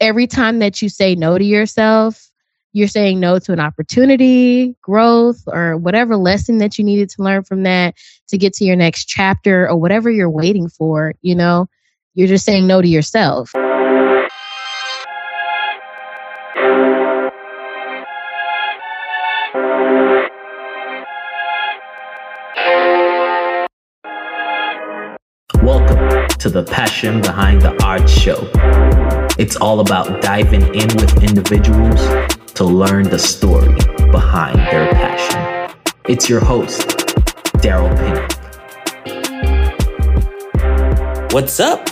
every time that you say no to yourself, you're saying no to an opportunity, growth, or whatever lesson that you needed to learn from that to get to your next chapter or whatever you're waiting for, you know, you're just saying no to yourself. Welcome to the Passion Behind the Art Show. It's all about diving in with individuals to learn the story behind their passion. It's your host, Daryl Pinnock. What's up?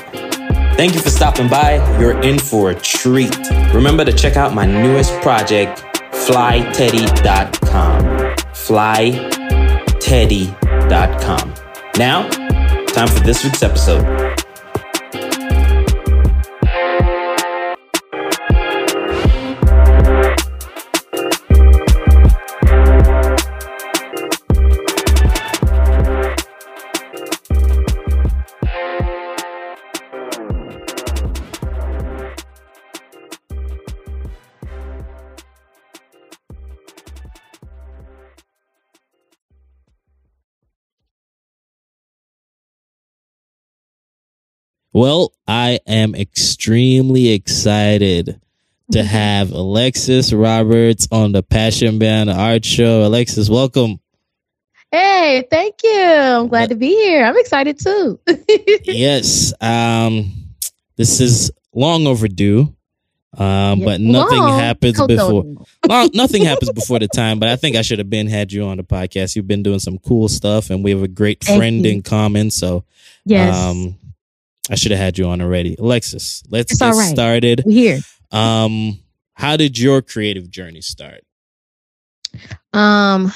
Thank you for stopping by. You're in for a treat. Remember to check out my newest project, flyteddie.com. Flyteddie.com. Now, time for this week's episode. Well, I am extremely excited to Mm-hmm. have Alexus Roberts on the Passion Band Art Show. Alexus, welcome. Hey, thank you. I'm glad to be here. I'm excited too. yes, um, this is long overdue, um, but nothing long. happens before. on. Well, nothing happens before the time, but I think I should have been had you on the podcast. You've been doing some cool stuff, and we have a great friend in common. So, Yes. um, I should have had you on already. Alexus, let's It's get right. started. We're here. Um, how did your creative journey start? Um,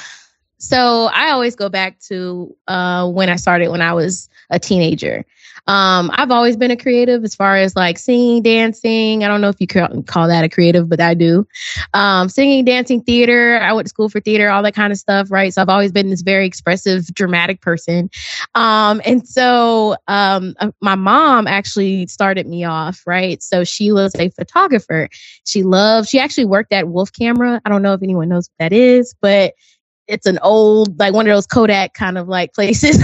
so I always go back to uh, when I started when I was a teenager. Um, I've always been a creative as far as like singing, dancing. I don't know if you ca- call that a creative, but I do. Um, singing, dancing, theater. I went to school for theater, all that kind of stuff, right? So I've always been this very expressive, dramatic person. Um, and so um, uh, my mom actually started me off, right? So she was a photographer. She loved, she actually worked at Wolf Camera. I don't know if anyone knows what that is, but it's an old, like one of those Kodak kind of like places.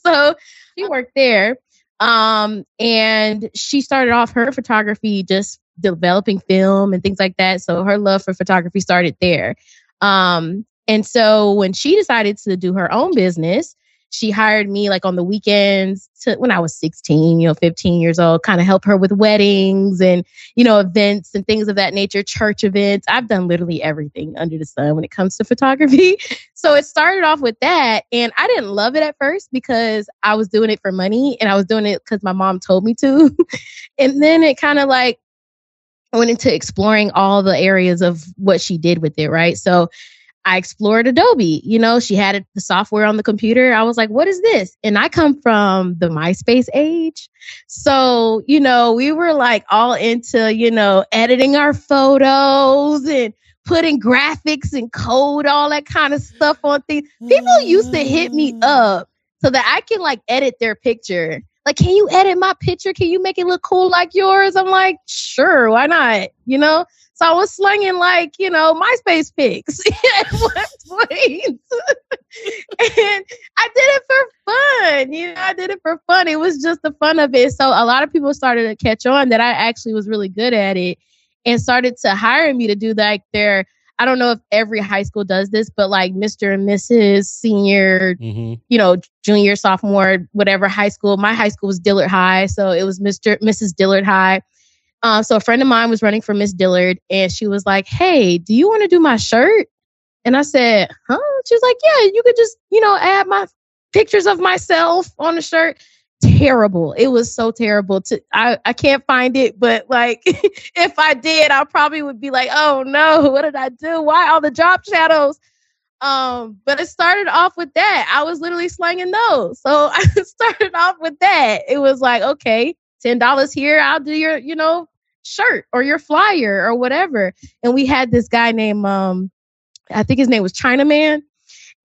so she worked there. Um, and she started off her photography just developing film and things like that. So her love for photography started there. Um, and so when she decided to do her own business, she hired me like on the weekends to when I was 16, you know, 15 years old, kind of help her with weddings and, you know, events and things of that nature, church events. I've done literally everything under the sun when it comes to photography. So it started off with that. And I didn't love it at first because I was doing it for money and I was doing it because my mom told me to. and then it kind of like went into exploring all the areas of what she did with it, right? So I explored Adobe. You know, she had it, the software on the computer. I was like, what is this? And I come from the MySpace age. So, you know, we were like all into, you know, editing our photos and putting graphics and code, all that kind of stuff on things. People used to hit me mm. up so that I can like edit their picture. Like, can you edit my picture? Can you make it look cool like yours? I'm like, sure, why not? You know? So I was slinging like, you know, MySpace pics at one point. and I did it for fun. You know, I did it for fun. It was just the fun of it. So a lot of people started to catch on that I actually was really good at it and started to hire me to do like their I don't know if every high school does this, but like Mr. and Mrs. senior, Mm-hmm. you know, junior, sophomore, whatever high school. My high school was Dillard High, so it was Mr. Mrs. Dillard High. Uh, so a friend of mine was running for Miss Dillard, and she was like, "Hey, do you want to do my shirt?" And I said, "Huh?" She was like, "Yeah, you could just, you know, add my pictures of myself on the shirt." Terrible. It was so terrible. To I, I can't find it, but like if I did, I probably would be like, "Oh no, what did I do? Why all the drop shadows?" Um, but it started off with that. I was literally slanging those. So I started off with that. It was like, okay, ten dollars here. I'll do your, you know, shirt or your flyer or whatever. And we had this guy named um, I think his name was Chinaman,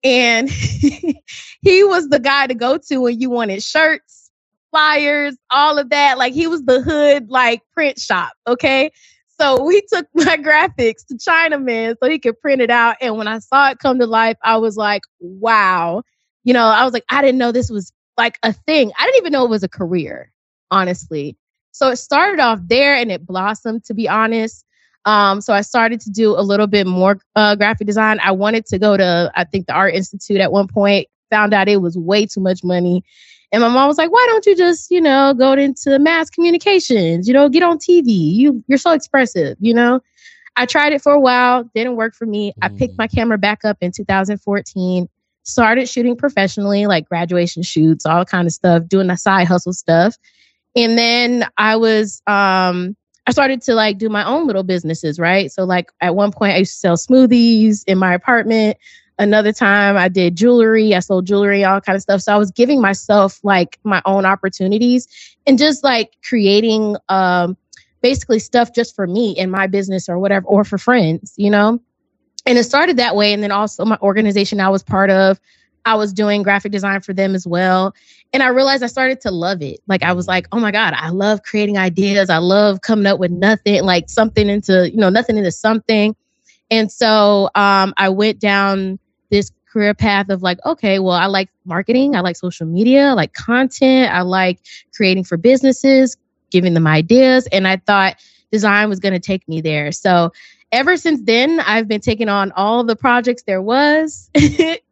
and he was the guy to go to when you wanted shirts flyers, all of that. Like he was the hood like print shop. Okay. So we took my graphics to Chinaman so he could print it out. And when I saw it come to life, I was like, wow. You know, I was like, I didn't know this was like a thing. I didn't even know it was a career, honestly. So it started off there and it blossomed, to be honest. Um, so I started to do a little bit more uh, graphic design. I wanted to go to, I think, the Art Institute at one point, found out it was way too much money. And my mom was like, why don't you just, you know, go into mass communications, you know, get on TV. You you're so expressive, you know? I tried it for a while, didn't work for me. I picked mm. my camera back up in 2014, started shooting professionally, like graduation shoots, all kind of stuff, doing the side hustle stuff. And then I was um I started to like do my own little businesses, right? So like at one point I used to sell smoothies in my apartment. Another time I did jewelry, I sold jewelry, all kind of stuff. So I was giving myself like my own opportunities and just like creating um basically stuff just for me in my business or whatever or for friends, you know? And it started that way and then also my organization I was part of I was doing graphic design for them as well. And I realized I started to love it. Like I was like, oh my God, I love creating ideas. I love coming up with nothing, like something into, you know, nothing into something. And so um, I went down this career path of like, okay, well, I like marketing, I like social media, I like content, I like creating for businesses, giving them ideas. And I thought design was going to take me there. So ever since then, I've been taking on all the projects there was.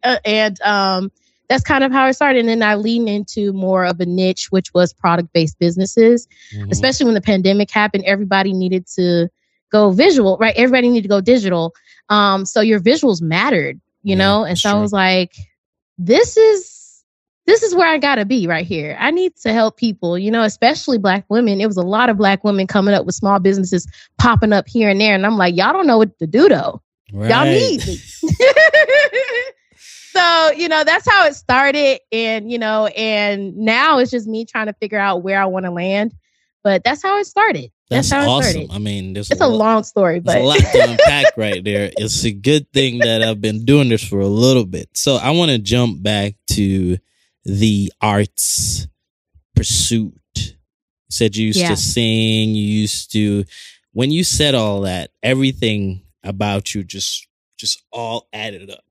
Uh, and um, that's kind of how I started. And then I leaned into more of a niche, which was product based businesses, mm-hmm. especially when the pandemic happened. Everybody needed to go visual, right? Everybody needed to go digital. Um, so your visuals mattered, you yeah, know? And so true. I was like, this is this is where I gotta be right here. I need to help people, you know, especially black women. It was a lot of black women coming up with small businesses popping up here and there. And I'm like, y'all don't know what to do though. Right. Y'all need me. so, you know, that's how it started. And, you know, and now it's just me trying to figure out where I want to land. But that's how it started. That's, that's how awesome. it started. I mean, there's it's a, a long story, but a lot to unpack right there. It's a good thing that I've been doing this for a little bit. So I want to jump back to the arts pursuit. You said you used yeah. to sing, you used to when you said all that, everything about you just just all added up.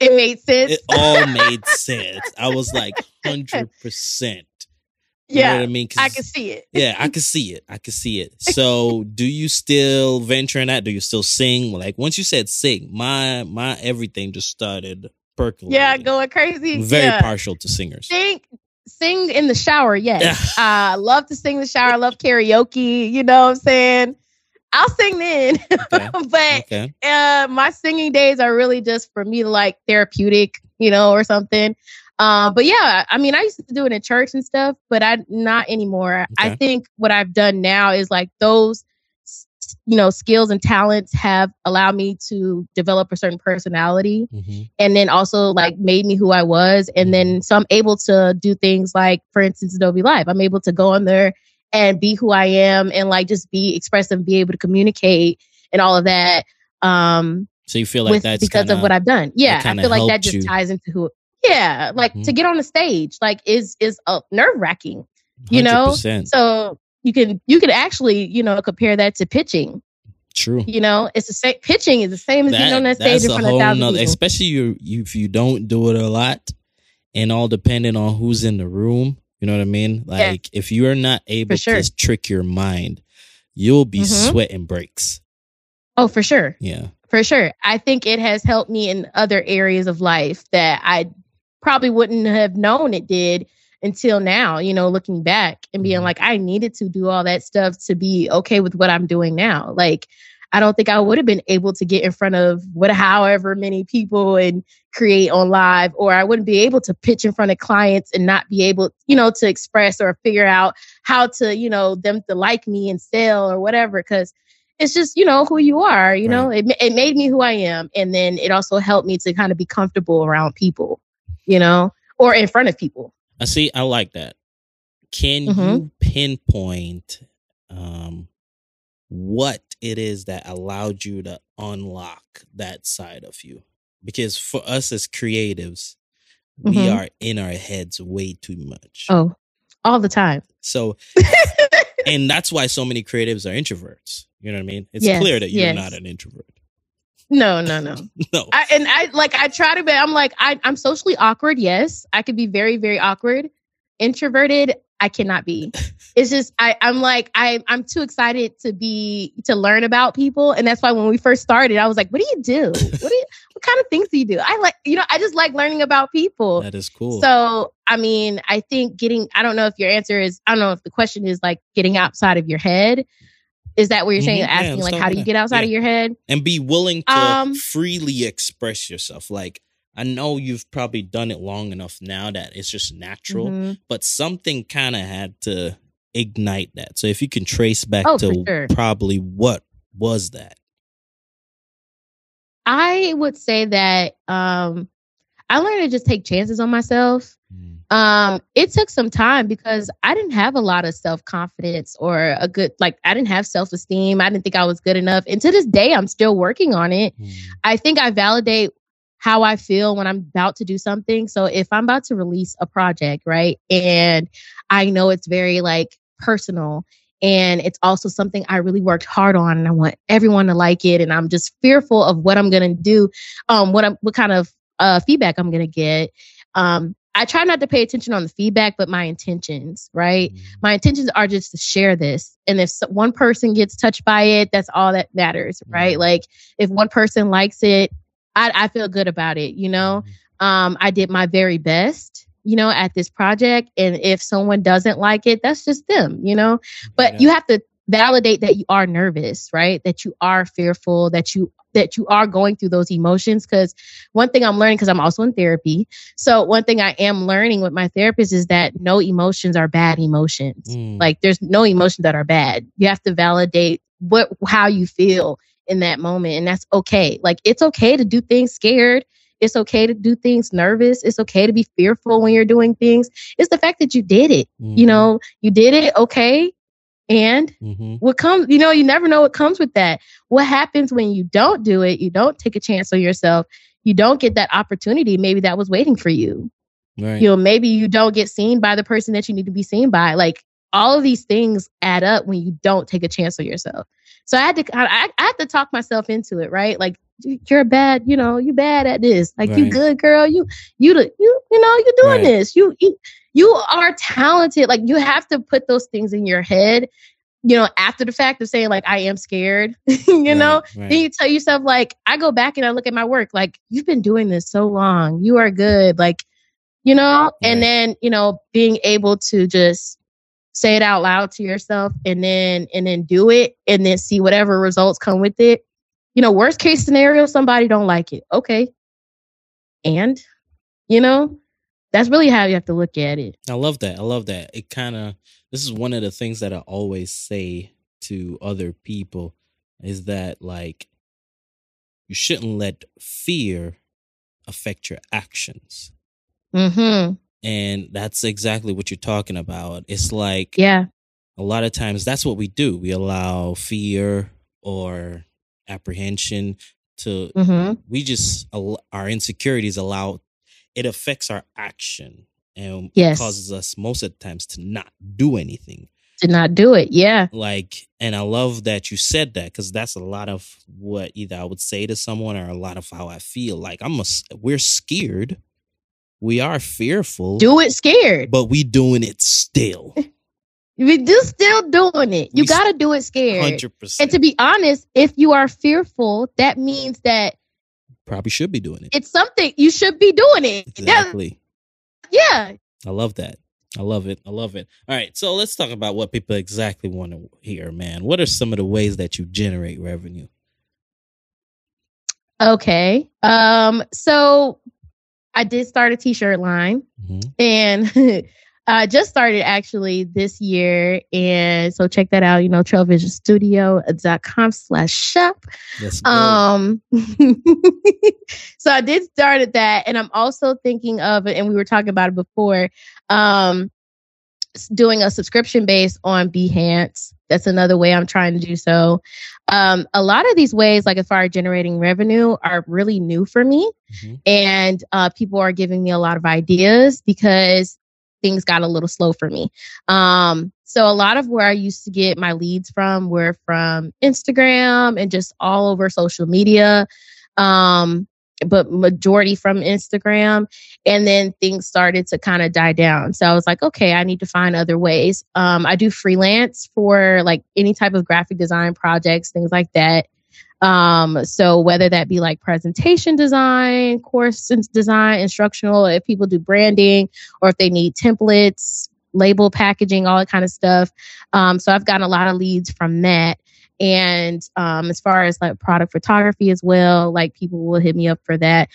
It made sense. It all made sense. I was like hundred percent. Yeah, I mean, I can see it. yeah, I can see it. I can see it. So, do you still venture in that? Do you still sing? Like once you said sing, my my everything just started percolating. Yeah, going crazy. I'm very yeah. partial to singers. Sing, sing in the shower. Yes, I uh, love to sing in the shower. I love karaoke. You know what I'm saying? I'll sing then, okay. but okay. Uh, my singing days are really just for me, like therapeutic, you know, or something. Uh, but yeah, I mean, I used to do it in church and stuff, but I not anymore. Okay. I think what I've done now is like those you know skills and talents have allowed me to develop a certain personality mm-hmm. and then also like made me who i was and then mm-hmm. so i'm able to do things like for instance adobe live i'm able to go on there and be who i am and like just be expressive and be able to communicate and all of that um so you feel like with, that's because kinda, of what i've done yeah i feel like that just you. ties into who yeah like mm-hmm. to get on the stage like is is uh, nerve wracking you 100%. know so you can you can actually you know compare that to pitching True. You know, it's the same. Pitching is the same as that, being on that stage in front of thousand nother, people. Especially you, you, if you don't do it a lot, and all depending on who's in the room. You know what I mean? Like yeah. if you are not able sure. to trick your mind, you'll be mm-hmm. sweating breaks. Oh, for sure. Yeah. For sure. I think it has helped me in other areas of life that I probably wouldn't have known it did until now, you know, looking back and being mm-hmm. like, I needed to do all that stuff to be okay with what I'm doing now. Like, I don't think I would have been able to get in front of what, however many people and create on live, or I wouldn't be able to pitch in front of clients and not be able, you know, to express or figure out how to, you know, them to like me and sell or whatever. Cause it's just, you know, who you are, you right. know, it, it made me who I am. And then it also helped me to kind of be comfortable around people, you know, or in front of people. I see. I like that. Can mm-hmm. you pinpoint um, what it is that allowed you to unlock that side of you? Because for us as creatives, mm-hmm. we are in our heads way too much. Oh, all the time. So, and that's why so many creatives are introverts. You know what I mean? It's Yes, clear that you're yes. not an introvert. No, no, no. No. I, and I like I try to be. I'm like I, I'm socially awkward. Yes, I could be very, very awkward. Introverted, I cannot be. It's just I. I'm like I. I'm too excited to be to learn about people, and that's why when we first started, I was like, "What do you do? What do you? What kind of things do you do?" I like you know I just like learning about people. that is cool. So I mean, I think getting. I don't know if your answer is. I don't know if the question is like getting outside of your head. Is that what you're saying? Mhm, Asking let's like, how do you get outside Yeah. of your head? and be willing to Um, freely express yourself. Like, I know you've probably done it long enough now that it's just natural, Mhm. but something kind of had to ignite that. So if you can trace back Oh, to sure. probably what was that? I would say that um, I learned to just take chances on myself. Um, it took some time because I didn't have a lot of self confidence or a good like I didn't have self esteem. I didn't think I was good enough, and to this day, I'm still working on it. I think I validate how I feel when I'm about to do something. So if I'm about to release a project, right, and I know it's very like personal and it's also something I really worked hard on and I want everyone to like it and I'm just fearful of what I'm going to do, um what I'm what kind of uh feedback I'm going to get. Um I try not to pay attention on the feedback but my intentions, right? my intentions are just to share this. And if one person gets touched by it that's all that matters right? Mhm. like if one person likes it I, I feel good about it you know? Um i did my very best you know at this project. And if someone doesn't like it that's just them you know? But Yeah. you have to validate that you are nervous right? That you are fearful that you that you are going through those emotions because one thing i'm learning because i'm also in therapy. So one thing i am learning with my therapist is that no emotions are bad emotions. Mm. like there's no emotions that are bad. You have to validate what how you feel in that moment and that's okay. Like it's okay to do things scared. It's okay to do things nervous. It's okay to be fearful when you're doing things. It's the fact that you did it you Mhm. know? You did it okay and Mhm. what comes you know you never know what comes with that. What happens when you don't do it you don't take a chance on yourself you don't get that opportunity maybe that was waiting for you. Right. you know maybe you don't get seen by the person that you need to be seen by. Like all of these things add up when you don't take a chance on yourself. So i had to i, I had to talk myself into it right? Like "You- you're bad you know you bad at this. Like you good girl. You you you you know you're doing Right. this. You, you you are talented. Like you have to put those things in your head you know after the fact of saying like i am scared you know? Right, right. then you tell yourself like i go back and i look at my work like you've been doing this so long. You are good like you know? Right. and then you know being able to just say it out loud to yourself and then and then do it and then see whatever results come with it. You know worst case scenario somebody don't like it. Okay. And you know that's really how you have to look at it I love that. I love that. It kind of this is one of the things that I always say to other people is that like you shouldn't let fear affect your actions. mm-hmm And that's exactly what you're talking about. It's like yeah a lot of times that's what we do. We allow fear or apprehension to mm-hmm we just our insecurities allow it affects our action and Yes. causes us most of the times to not do anything. To not do it yeah. Like and i love that you said that because that's a lot of what either i would say to someone or a lot of how i feel. Like i'm a we're scared. We are fearful. Do it scared. But we doing it still. We do still doing it. You We got to do it scared. 100% And to be honest, if you are fearful, that means that probably should be doing it it's something you should be doing it. Exactly yeah. I love that. I love it. I love it. All right, so let's talk about what people exactly want to hear, man. What are some of the ways that you generate revenue? Okay. Um, so I did start a t-shirt line Mhm. and I just started actually this year. And so check that out, you know, trellvisionstudio.com slash shop. Um, so I did start at that, and I'm also thinking of it, and we were talking about it before. Um, doing a subscription based on Behance. That's another way I'm trying to do so. Um, a lot of these ways, like as far as generating revenue, are really new for me, Mhm. and uh, people are giving me a lot of ideas because things got a little slow for me. Um, so a lot of where I used to get my leads from were from Instagram and just all over social media. Um, but majority from Instagram. And then things started to kind of die down. So I was like, okay, I need to find other ways. Um, I do freelance for like any type of graphic design projects, things like that. Um, so whether that be like presentation design, course design, instructional, if people do branding or if they need templates, label packaging, all that kind of stuff. Um, so I've gotten a lot of leads from that. And um, as far as like product photography as well, like people will hit me up for that.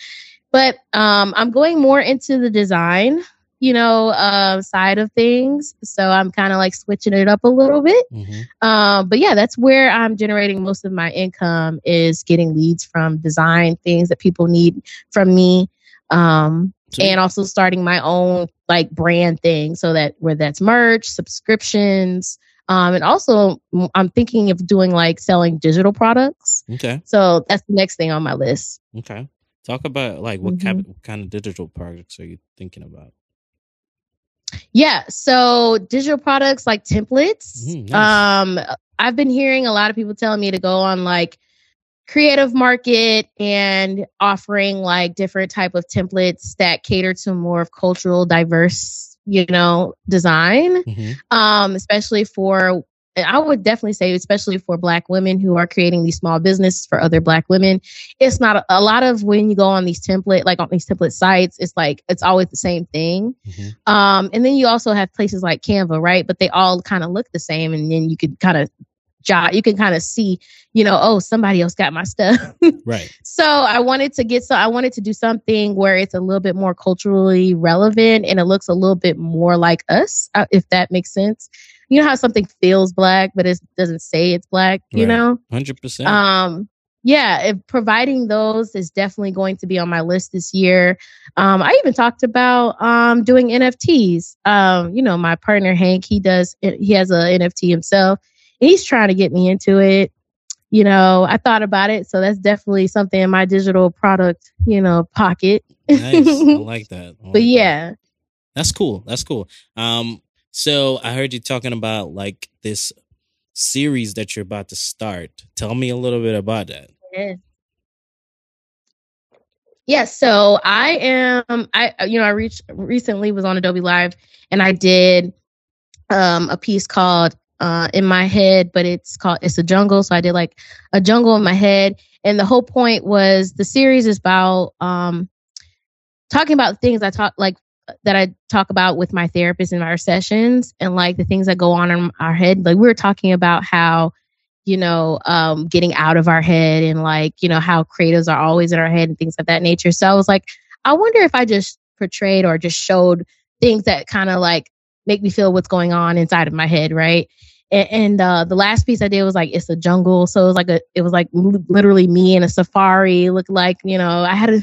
But um, I'm going more into the design you know, uh, side of things. So I'm kind of like switching it up a little bit. Mm-hmm. Um, but yeah, that's where I'm generating most of my income is getting leads from design things that people need from me. Um, and also starting my own like brand thing so that where that's merch, subscriptions, um, and also I'm thinking of doing like selling digital products. Okay. So that's the next thing on my list. Okay. Talk about like what, mm-hmm. kind, of, what kind of digital products are you thinking about? Yeah. So digital products like templates. Mm, nice. Um, I've been hearing a lot of people telling me to go on like creative market and offering like different type of templates that cater to more of cultural diverse you know design mm-hmm. um especially for and I would definitely say, especially for Black women who are creating these small businesses for other Black women, it's not a, a, lot of when you go on these template, like on these template sites, it's like it's always the same thing. Mm-hmm. Um, and then you also have places like Canva, right? But they all kind of look the same, and then you could kind of jot, you can kind of see, you know, oh, somebody else got my stuff. right. So I wanted to get so I wanted to do something where it's a little bit more culturally relevant and it looks a little bit more like us, uh, if that makes sense you know how something feels black, but it doesn't say it's black, you right. know? 100%. Um, yeah, if providing those is definitely going to be on my list this year. Um, I even talked about um, doing NFTs. Um, you know, my partner Hank, he does he has a NFT himself. he's trying to get me into it. You know, I thought about it, so that's definitely something in my digital product, you know, pocket. nice. I like that. I like but yeah. That. That's cool. That's cool. Um, so I heard you talking about like this series that you're about to start. Tell me a little bit about that. Yes. Yeah, so I am I you know, I reached recently was on Adobe Live and I did um a piece called uh in my head, but it's called it's a jungle. So I did like a jungle in my head. And the whole point was the series is about um talking about things I talk like that I talk about with my therapist in our sessions and like the things that go on in our head. Like we were talking about how, you know, um, getting out of our head and like, you know, how creatives are always in our head and things of that nature. So I was like, I wonder if I just portrayed or just showed things that kind of like make me feel what's going on inside of my head, right? And, and uh, the last piece I did was like it's a jungle, so it was like a it was like literally me in a safari. Looked like you know I had a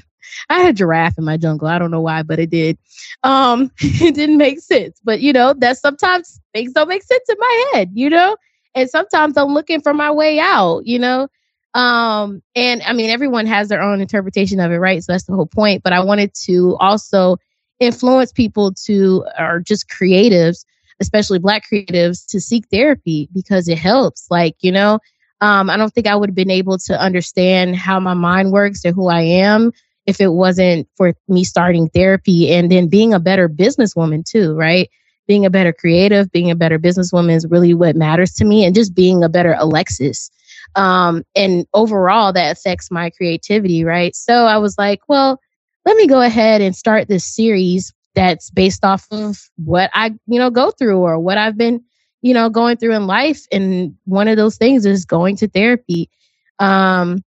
I had a giraffe in my jungle. I don't know why, but it did. Um, it didn't make sense. But you know, that sometimes things don't make sense in my head, you know? And sometimes I'm looking for my way out, you know? Um, and I mean everyone has their own interpretation of it, right? So that's the whole point. But I wanted to also influence people to or just creatives, especially black creatives, to seek therapy because it helps. Like, you know, um, I don't think I would have been able to understand how my mind works or who I am if it wasn't for me starting therapy and then being a better businesswoman too, right? Being a better creative, being a better businesswoman is really what matters to me, and just being a better Alexus. Um, and overall, that affects my creativity, right? So I was like, well, let me go ahead and start this series that's based off of what I, you know, go through or what I've been, you know, going through in life. And one of those things is going to therapy. Um,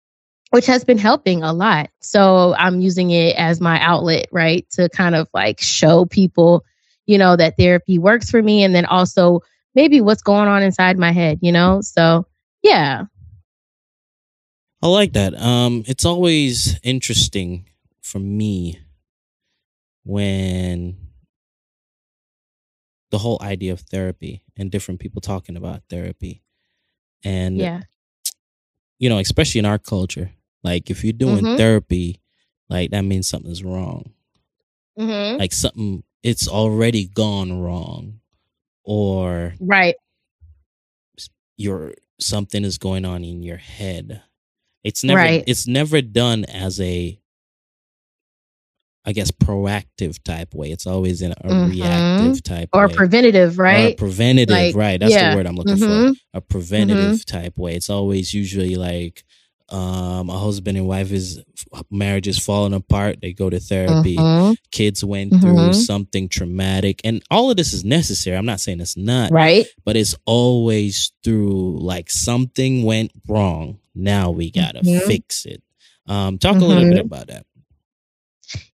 which has been helping a lot. So I'm using it as my outlet, right? To kind of like show people, you know, that therapy works for me and then also maybe what's going on inside my head, you know? So, yeah. I like that. Um it's always interesting for me when the whole idea of therapy and different people talking about therapy. And yeah. You know, especially in our culture, like if you're doing mm-hmm. therapy, like that means something's wrong. Mm-hmm. Like something it's already gone wrong or right your something is going on in your head it's never Right. it's never done as a i guess proactive type way it's always in a Mhm. reactive type or way. preventative Or right preventative Like, right that's yeah. the word i'm looking Mhm. for a preventative type way it's always usually like um a husband and wife is marriage is falling apart. They go to therapy. Mhm. kids went through Mhm. something traumatic. And all of this is necessary. I'm not saying it's not right. but it's always through like something went wrong. Now we gotta Mhm. fix it. Um talk a little bit about that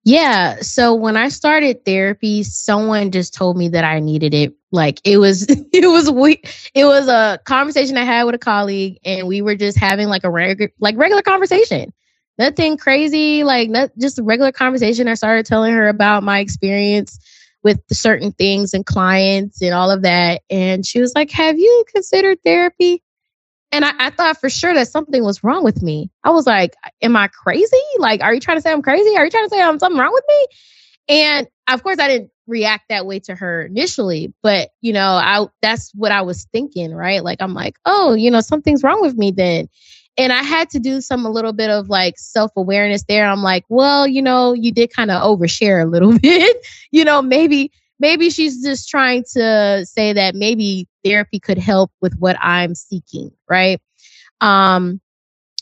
Yeah. So when I started therapy, someone just told me that I needed it. Like it was, it was we, it was a conversation I had with a colleague, and we were just having like a regular, like regular conversation. Nothing crazy, like not just a regular conversation. I started telling her about my experience with certain things and clients and all of that, and she was like, "Have you considered therapy?" And I, I thought for sure that something was wrong with me. I was like, Am I crazy? Like, are you trying to say I'm crazy? Are you trying to say I'm something wrong with me? And of course I didn't react that way to her initially, but you know, I that's what I was thinking, right? Like I'm like, oh, you know, something's wrong with me then. And I had to do some a little bit of like self-awareness there. I'm like, well, you know, you did kind of overshare a little bit. you know, maybe maybe she's just trying to say that maybe therapy could help with what I'm seeking, right? Um,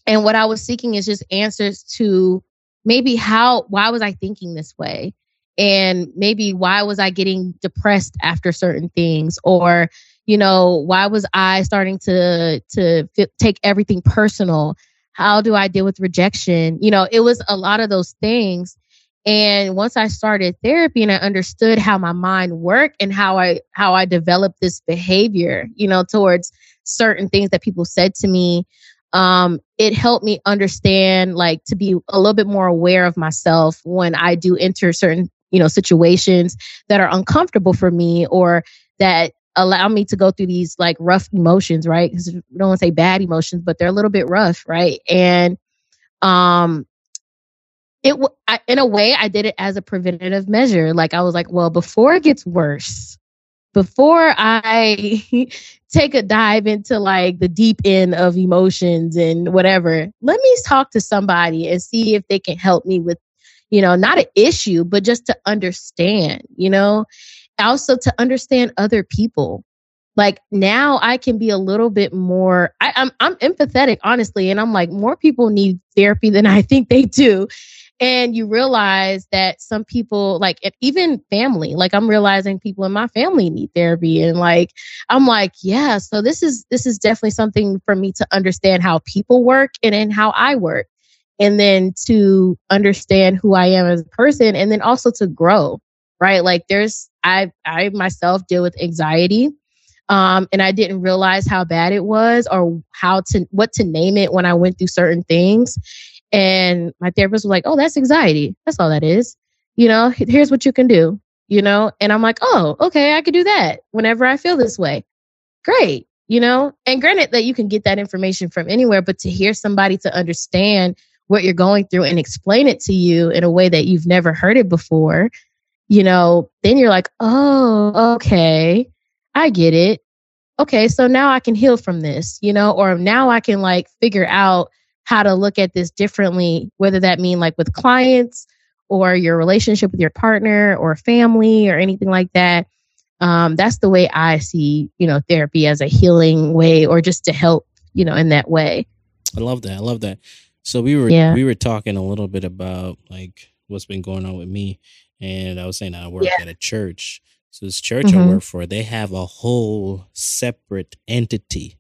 and what I was seeking is just answers to maybe how, why was I thinking this way? And maybe why was I getting depressed after certain things? Or, you know, why was I starting to to fi- take everything personal? How do I deal with rejection? You know, it was a lot of those things. And once I started therapy and I understood how my mind worked and how I how I developed this behavior, you know, towards certain things that people said to me, um, it helped me understand like to be a little bit more aware of myself when I do enter certain, you know, situations that are uncomfortable for me or that allow me to go through these like rough emotions, right? Because we don't want to say bad emotions, but they're a little bit rough, right? And um it I, in a way i did it as a preventative measure. Like i was like well before it gets worse before i take a dive into like the deep end of emotions and whatever let me talk to somebody and see if they can help me with you know not an issue but just to understand you know also to understand other people. Like now i can be a little bit more I, I'm, I'm empathetic honestly and i'm like more people need therapy than i think they do and you realize that some people like even family like i'm realizing people in my family need therapy and like i'm like yeah so this is this is definitely something for me to understand how people work and then how i work and then to understand who i am as a person and then also to grow right like there's i i myself deal with anxiety um, and I didn't realize how bad it was or how to what to name it when I went through certain things. And my therapist was like, "Oh, that's anxiety. That's all that is. You know, here's what you can do. You know." And I'm like, "Oh, okay, I could do that whenever I feel this way. Great." You know, and granted that you can get that information from anywhere, but to hear somebody to understand what you're going through and explain it to you in a way that you've never heard it before, you know, then you're like, "Oh, okay." I get it. Okay, so now I can heal from this, you know, or now I can like figure out how to look at this differently, whether that mean like with clients or your relationship with your partner or family or anything like that. Um, that's the way I see, you know, therapy as a healing way or just to help, you know, in that way. I love that. I love that. So we were Yeah. we were talking a little bit about like what's been going on with me, and I was saying I work Yeah. at a church. So this church I Mhm. work for, they have a whole separate entity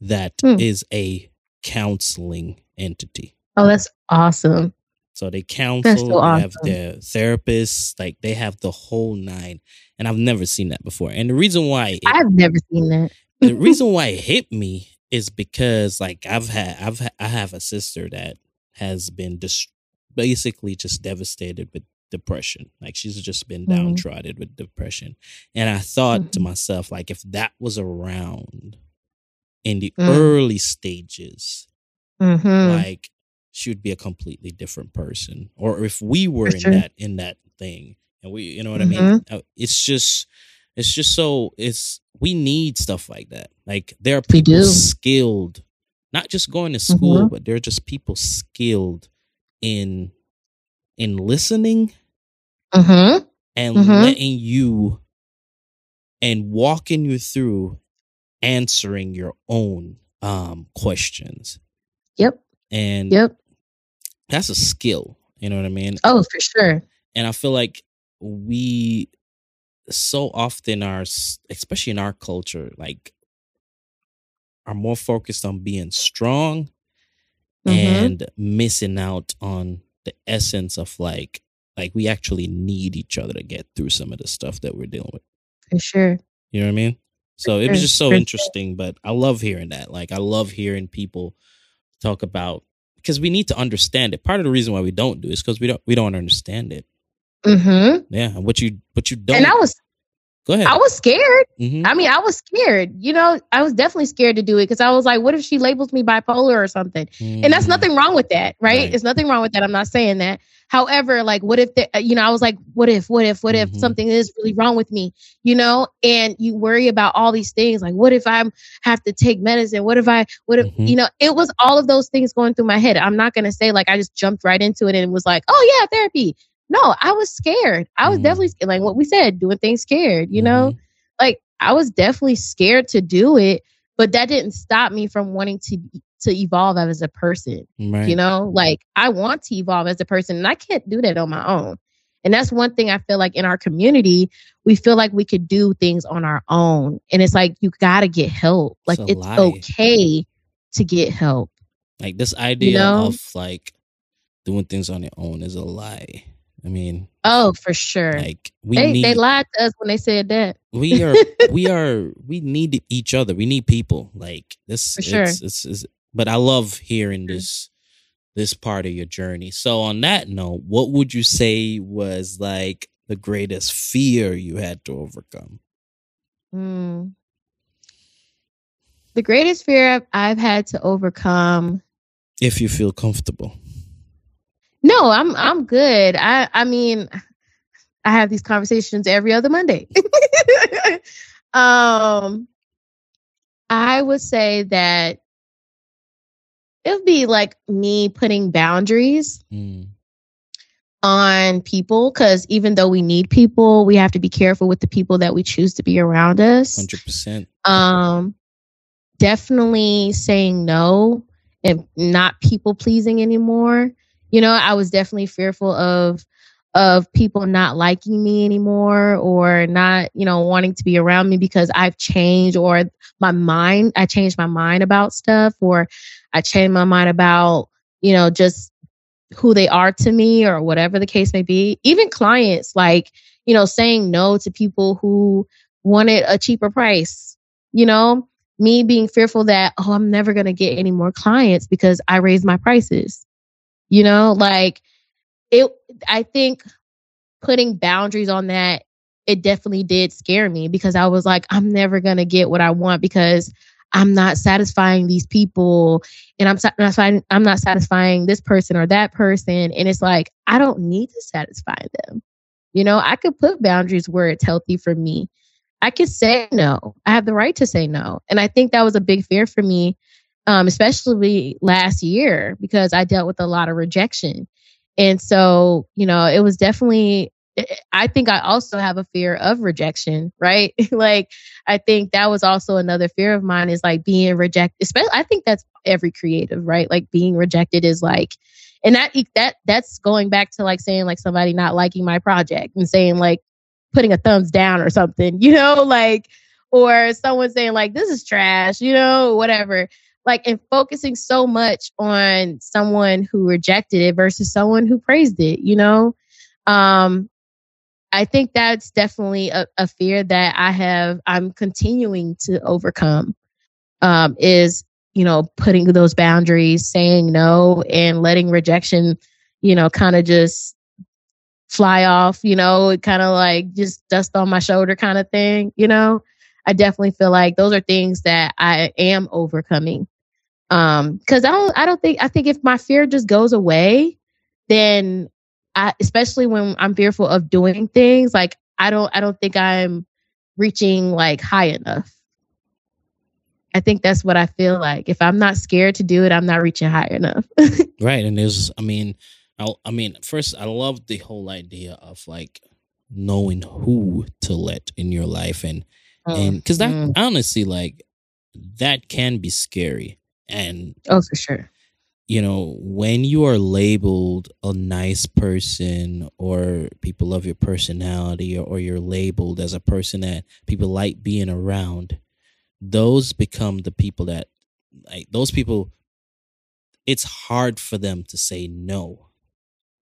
that is Hmm. a counseling entity. Oh, that's awesome. So they counsel, so they have awesome. their therapists, like they have the whole nine. And I've never seen that before. And the reason why it, I've never seen that. the reason why it hit me is because like I've had I've ha- I have a sister that has been dis- basically just devastated with depression. Like she's just been Mhm. downtrodden with depression. And I thought to Mhm. myself like if that was around in the Mm. early stages, Mhm. like she would be a completely different person. Or if we were in that in that thing, and we you know what I mean. Uh, It's just it's just so it's we need stuff like that. Like there are people skilled, not just going to school, Mhm. but there are just people skilled in in listening Mm-hmm. and Mhm. letting you and walking you through answering your own um questions. Yep. And Yep. that's a skill. You know what I mean? Oh, for sure. and I feel like we so often are, especially in our culture, like are more focused on being strong Mhm. and missing out on the essence of like like we actually need each other to get through some of the stuff that we're dealing with. For sure. You know what I mean? So it was just so interesting, but I love hearing that. Like I love hearing people talk about because we need to understand it. Part of the reason why we don't do it is because we don't we don't understand it. Mm-hmm. Yeah, and what you what you don't And I was go ahead. I was scared. Mhm. I mean, I was scared. You know, I was definitely scared to do it because I was like, what if she labels me bipolar or something? And that's Mhm. nothing wrong with that, right? Right. It's nothing wrong with that. I'm not saying that. However, like, what if, the, uh, you know, I was like, what if, what if, what if Mhm. something is really wrong with me, you know? And you worry about all these things. Like, what if I have to take medicine? What if I, what if, Mhm. you know, it was all of those things going through my head. I'm not going to say like I just jumped right into it and was like, oh, yeah, therapy. No, I was scared. I was Mhm. definitely scared. Like what we said, doing things scared, you know? Mhm. like I was definitely scared to do it, but that didn't stop me from wanting to to evolve as a person. Right. You know, like I want to evolve as a person, and I can't do that on my own. And that's one thing I feel like in our community, we feel like we could do things on our own, and it's like you got to get help. Like a it's okay to get help. like this idea know? of like doing things on your own is a lie. I mean, Oh, for sure. like we they need they lied to us when they said that. we are we are we need each other. We need people. Like this For sure. it's, it's, it's but I love hearing this this part of your journey. So on that note, what would you say was like the greatest fear you had to overcome? Mm. The greatest fear I've, I've had to overcome If you feel comfortable. No, I'm I'm good. I I mean, I have these conversations every other Monday. um, I would say that it would be like me putting boundaries Mm, on people because even though we need people, we have to be careful with the people that we choose to be around us. 100%. Um, definitely saying no and not people pleasing anymore. You know, I was definitely fearful of of people not liking me anymore or not, you know, wanting to be around me because I've changed or my mind, I changed my mind about stuff or I changed my mind about, you know, just who they are to me or whatever the case may be. Even clients like, you know, saying no to people who wanted a cheaper price. You know, me being fearful that, oh, I'm never going to get any more clients because I raised my prices. You know, like it, I think putting boundaries on that, it definitely did scare me because I was like, I'm never going to get what I want because I'm not satisfying these people and I'm not I'm not satisfying this person or that person. And it's like, I don't need to satisfy them. You know, I could put boundaries where it's healthy for me. I could say no. I have the right to say no. And I think that was a big fear for me, um, especially last year, because I dealt with a lot of rejection. And so, you know, it was definitely, I think I also have a fear of rejection, right? like, I think that was also another fear of mine is like being rejected. Especially, I think that's every creative, right? Like being rejected is like, and that that that's going back to like saying like somebody not liking my project and saying like putting a thumbs down or something, you know, like or someone saying like this is trash, you know, whatever. Like and focusing so much on someone who rejected it versus someone who praised it, you know. Um I think that's definitely a, a fear that I have I'm continuing to overcome. Um is you know, putting those boundaries, saying no, and letting rejection, you know, kind of just fly off, you know, kind of like just dust on my shoulder kind of thing, you know. I definitely feel like those are things that I am overcoming. Um, because I don't I don't think I think if my fear just goes away, then I, especially when I'm fearful of doing things, like I don't I don't think I'm reaching like high enough. I think that's what I feel like. If I'm not scared to do it, I'm not reaching high enough. right. And there's, I mean, I, I mean, first, I love the whole idea of like knowing who to let in your life, and and because that Mm. honestly, like, that can be scary. And oh, for sure. you know, when you are labeled a nice person or people love your personality or, or you're labeled as a person that people like being around, those become the people that like those people it's hard for them to say no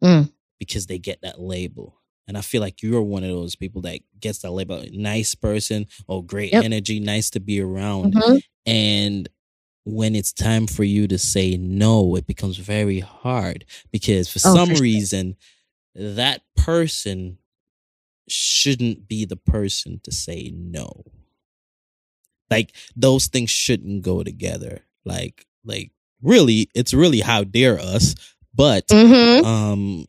Mm. because they get that label. And I feel like you're one of those people that gets that label nice person or great Yep. energy, nice to be around. Mhm. And when it's time for you to say no, it becomes very hard because for Oh, some for sure. reason, that person shouldn't be the person to say no. Like those things shouldn't go together. Like, like really, it's really how dare us. But Mhm. um,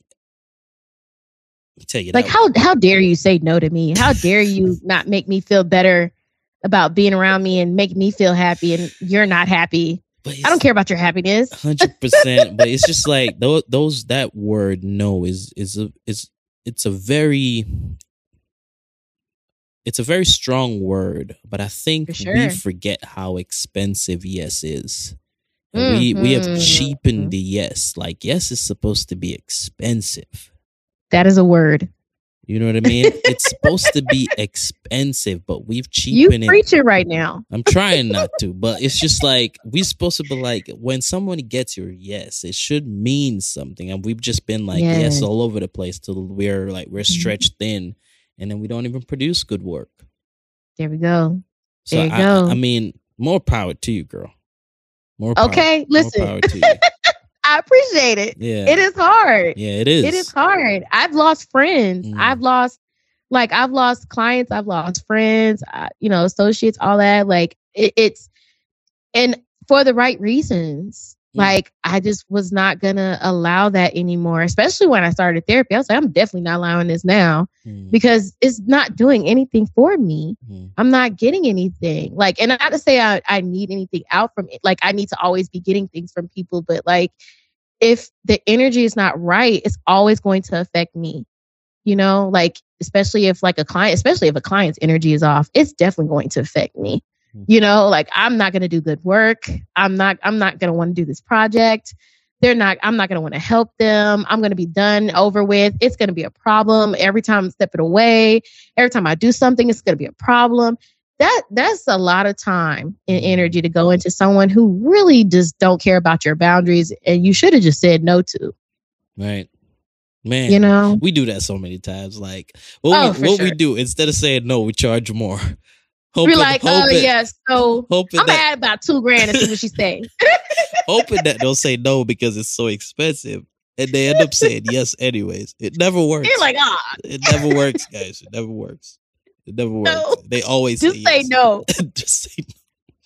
tell you Like that- how how dare you say no to me? How dare you not make me feel better about being around me and make me feel happy and you're not happy. but I don't care about your happiness. hundred percent. But it's just like those, those that word no is is a is it's a very it's a very strong word, but I think For we forget how expensive yes is. And We we have Mhm. cheapened the yes. Like yes is supposed to be expensive. That is a word. You know what I mean? it's supposed to be expensive, but we've You cheapened it. preach it right now. I'm trying not to, but it's just like we're supposed to be like when someone gets your yes, it should mean something, and we've just been like yes, Yes. all over the place till we're like we're Mhm. stretched thin, and then we don't even produce good work. There we go. So There you I, go. I mean, more power to you, girl. More power, Okay, more listen. power to you. I appreciate it. Yeah, It is hard. yeah, it is. It is hard. I've lost friends. Mm. I've lost like I've lost clients. I've lost friends. Uh, you know, associates. All that. Like it, it's and for the right reasons. Like I just was not gonna allow that anymore. Especially when I started therapy, I was like, I'm definitely not allowing this now Mm, because it's not doing anything for me. mm, I'm not getting anything. Like, and not to say I, I need anything out from it. Like, I need to always be getting things from people, but like, if the energy is not right, it's always going to affect me. You know, like, especially if like a client, especially if a client's energy is off, it's definitely going to affect me. Mhm. You know, like I'm not going to do good work. I'm not, I'm not going to want to do this project. They're not, I'm not going to want to help them. I'm going to be done over with. It's going to be a problem every time I'm stepping away every time I do something, it's going to be a problem. That that's a lot of time and energy to go into someone who really just don't care about your boundaries, and you should have just said no to. right, man. You know, we do that so many times. Like what, Oh, we, what we do instead of saying no, we charge more. We're Hoping, like, oh hoping, yes, so hoping I'm gonna that add about two grand and see what she say. hoping that they'll say no because it's so expensive, and they end up saying yes anyways. It never works. You're like, ah, it never works, guys. It never works. It never works. No. They always just say yes. no. just say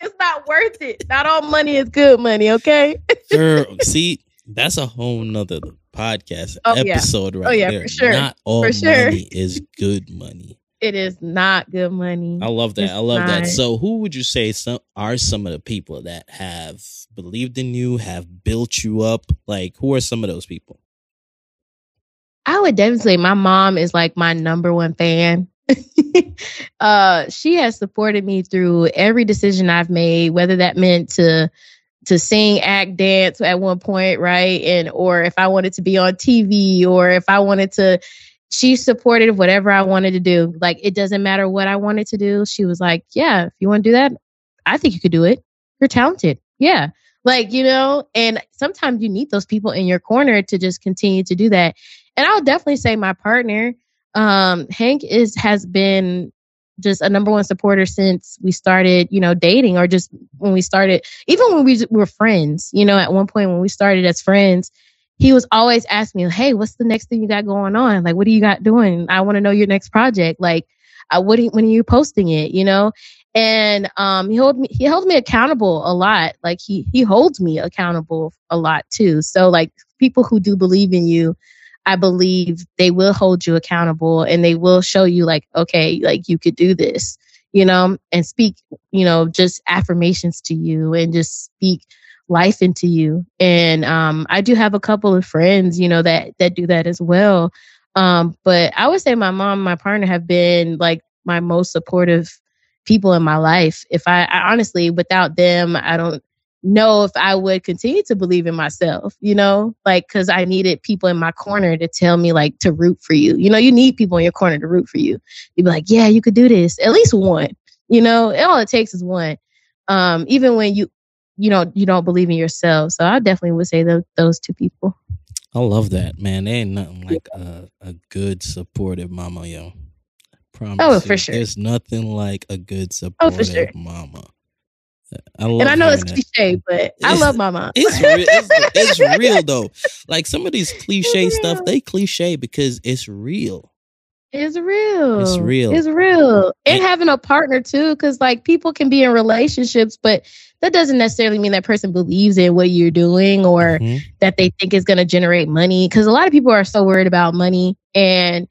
It's not worth it. Not all money is good money. Okay. no. Girl, see, that's a whole nother podcast Oh, yeah. episode right yeah, there. for sure. Not all For sure. money is good money. It is not good money. I love that. It's I love that. So, who would you say some are some of the people that have believed in you, have built you up? Like, who are some of those people? I would definitely say my mom is like my number one fan. uh, she has supported me through every decision I've made, whether that meant to to sing, act, dance at one point, right? And or if I wanted to be on TV or if I wanted to she supported whatever I wanted to do. Like it doesn't matter what I wanted to do. She was like, "Yeah, if you want to do that, I think you could do it. You're talented." Yeah. Like, you know, and sometimes you need those people in your corner to just continue to do that and I would definitely say my partner, um, Hank, is has been just a number one supporter since we started, you know, dating, or just when we started, even when we were friends. You know, at one point when we started as friends, he was always asking me, "Hey, what's the next thing you got going on? Like, what do you got doing? I want to know your next project. Like, uh, what you, when are you posting it? You know." And um, he held me he held me accountable a lot. Like he he holds me accountable a lot too. So like people who do believe in you I believe they will hold you accountable and they will show you like, okay, like you could do this, you know, and speak, you know, just affirmations to you and just speak life into you. And um, I do have a couple of friends, you know, that that do that as well. Um, but I would say my mom, my partner have been like my most supportive people in my life. If I, I honestly, without them, I don't know if I would continue to believe in myself, you know, like because I needed people in my corner to tell me, like, to root for you. You know, you need people in your corner to root for you. You'd be like, yeah, you could do this. At least one, you know, all it takes is one. Um, even when you, you know, you don't believe in yourself. So I definitely would say those, those two people. I love that, man. There ain't nothing like a, a good supportive mama, yo. Promise Oh, you. for sure. There's nothing like a good Oh, supportive for sure. mama. I love And I know it's that. cliche, but I It's- love my mom. It's real. It's, it's real though. Like some of these cliche stuff, they cliche because it's real. It's real. It's real. It's real. And And- having a partner too, because like people can be in relationships, but that doesn't necessarily mean that person believes in what you're doing or Mhm. that they think is going to generate money. Because a lot of people are so worried about money and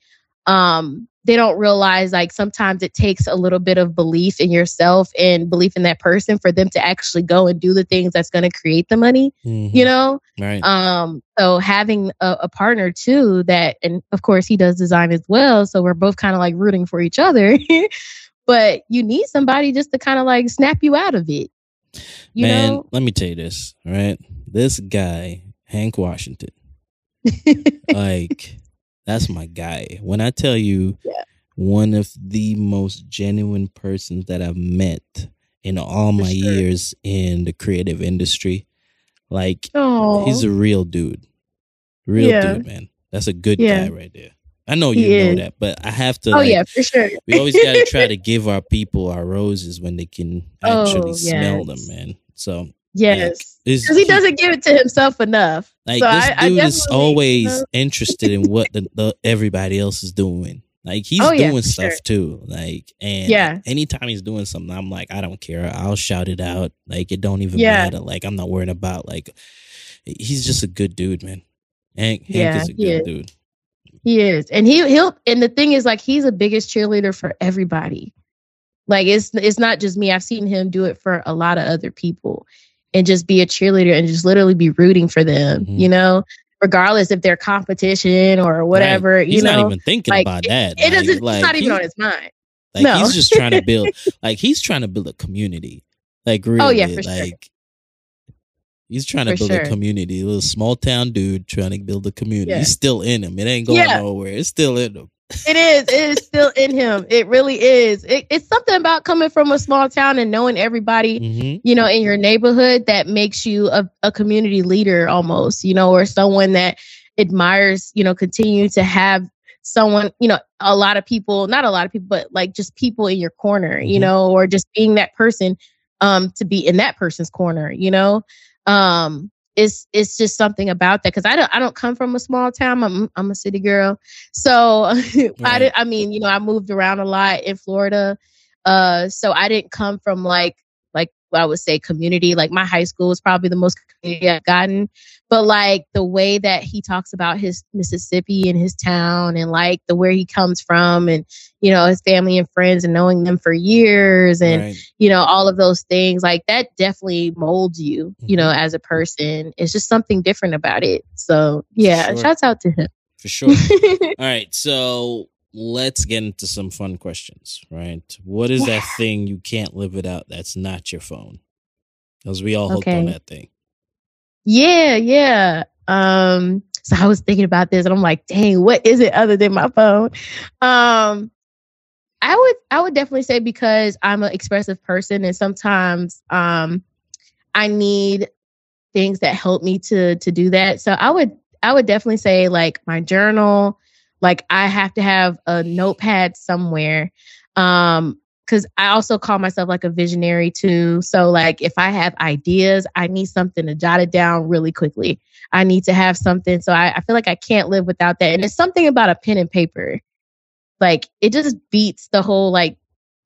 um, they don't realize like sometimes it takes a little bit of belief in yourself and belief in that person for them to actually go and do the things that's going to create the money. Mhm. You know, right? um, so having a, a partner too that, and of course he does design as well. So we're both kind of like rooting for each other. but you need somebody just to kind of like snap you out of it. You Man, know? let me tell you this, right? This guy, Hank Washington, like that's my guy. When I tell you Yeah. one of the most genuine persons that I've met in all For my sure. years in the creative industry, like Oh, he's a real dude. Real Yeah. dude, man. That's a good Yeah. guy right there. I know He you know is. that, but I have to oh like, yeah, for sure. we always got to try to give our people our roses when they can oh, actually Oh, smell them, man. So yes, because he doesn't give it to himself enough. like so this I, I dude is always know, interested in what the, the everybody else is doing. Like he's Oh, doing for stuff sure. too. Like and Yeah. anytime he's doing something, I'm like, I don't care. I'll shout it out. Like it don't even Yeah. matter. Like I'm not worried about like he's just a good dude, man. Hank, Hank Yeah, is a good is. dude. He is, and he he'll. And the thing is, like, he's the biggest cheerleader for everybody. Like, it's it's not just me. I've seen him do it for a lot of other people, and just be a cheerleader and just literally be rooting for them. Mhm. You know, regardless if they're competition or whatever. Right. You He's know, not even thinking like, about that. it doesn't. Like, it's not even on his mind. Like No. he's just trying to build like he's trying to build a community. Like really, Oh, yeah, for sure. He's trying to build a community. A little small town dude trying to build a community. Yeah. He's still in him. It ain't going Yeah. nowhere. It's still in him. It is. It is still in him. It really is. It, it's something about coming from a small town and knowing everybody hmm you know, in your neighborhood that makes you a, a community leader almost, you know, or someone that admires, you know, continue to have someone, you know, a lot of people, not a lot of people, but like just people in your corner, you Mhm. know, or just being that person um to be in that person's corner, you know. Um it's it's just something about that because I don't I don't come from a small town. I'm I'm a city girl, so I did. I mean, you know, I moved around a lot in Florida, uh, so I didn't come from like like I would say community. Like my high school was probably the most community I've gotten, but like the way that he talks about his Mississippi and his town and like the where he comes from and you know his family and friends and knowing them for years and Right. you know all of those things like that definitely molds you you know Mm-hmm. as a person it's just something different about it so yeah Sure. shouts out to him For sure. All right. So let's get into some fun questions, right? What is that thing you can't live without that's not your phone? Because we all hooked on that thing. Yeah yeah. Um so i was thinking about this and i'm like dang what is it other than my phone? Um i would i would definitely say because i'm an expressive person and sometimes um i need things that help me to to do that. So i would i would definitely say like my journal like i have to have a notepad somewhere. Um because i also call myself like a visionary too so like if i have ideas i need something to jot it down really quickly i need to have something so i, I feel like i can't live without that and it's something about a pen and paper like it just beats the whole like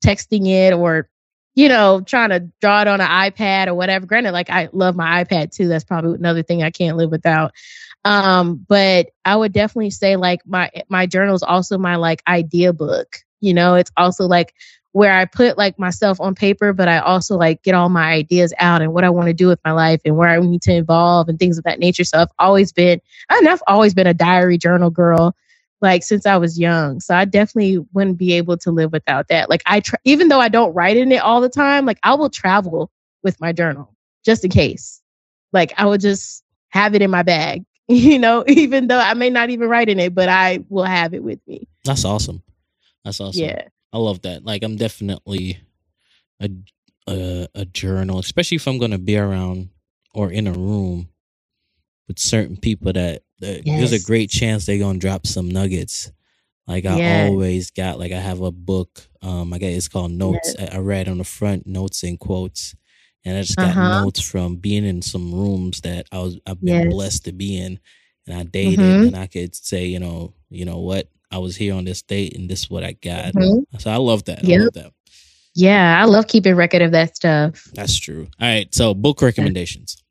texting it or you know, trying to draw it on an iPad or whatever. Granted, like I love my iPad too. That's probably another thing I can't live without. Um, but I would definitely say like my my journal is also my like idea book. You know, it's also like where I put like myself on paper, but I also like get all my ideas out and what I want to do with my life and where I need to evolve and things of that nature. So I've always been, and I've always been a diary journal girl, like since I was young. So I definitely wouldn't be able to live without that. Like I, tra- even though I don't write in it all the time, like I will travel with my journal just in case. Like I would just have it in my bag, you know, even though I may not even write in it, but I will have it with me. That's awesome. That's awesome. Yeah. I love that. Like I'm definitely a a, a journal, especially if I'm gonna be around or in a room with certain people that, that yes. there's a great chance they're gonna drop some nuggets. Like I yes. always got like I have a book. Um, I guess it's called Notes. Yes. I, I read on the front notes and quotes, and I just got uh-huh. notes from being in some rooms that I was I've been blessed to be in, and I dated, mm-hmm. and I could say, you know, you know what, I was here on this date and this is what I got. Mm-hmm. So I love that. Yep. I love that. Yeah, I love keeping record of that stuff. That's true. All right. So book recommendations.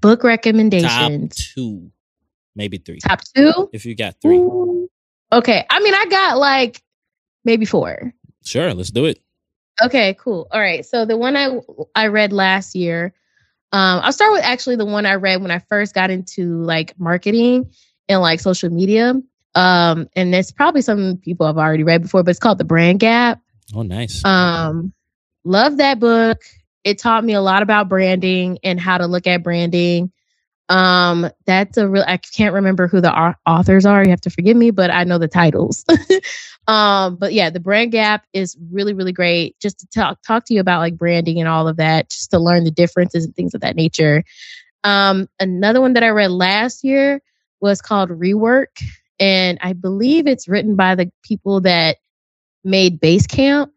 Book recommendations. Top two, maybe three. Top two? If you got three. Ooh. Okay. I mean, I got like maybe four. Sure, let's do it. Okay, cool. All right. So the one I I read last year, um, I'll start with actually the one I read when I first got into like marketing and like social media. Um, and it's probably something people have already read before, but it's called The Brand Gap. Oh, nice. Um, love that book. It taught me a lot about branding and how to look at branding. Um, that's a real I can't remember who the authors are. You have to forgive me, but I know the titles. um, but yeah, the brand gap is really, really great just to talk talk to you about like branding and all of that, just to learn the differences and things of that nature. Um, another one that I read last year was called Rework and I believe it's written by the people that made Basecamp.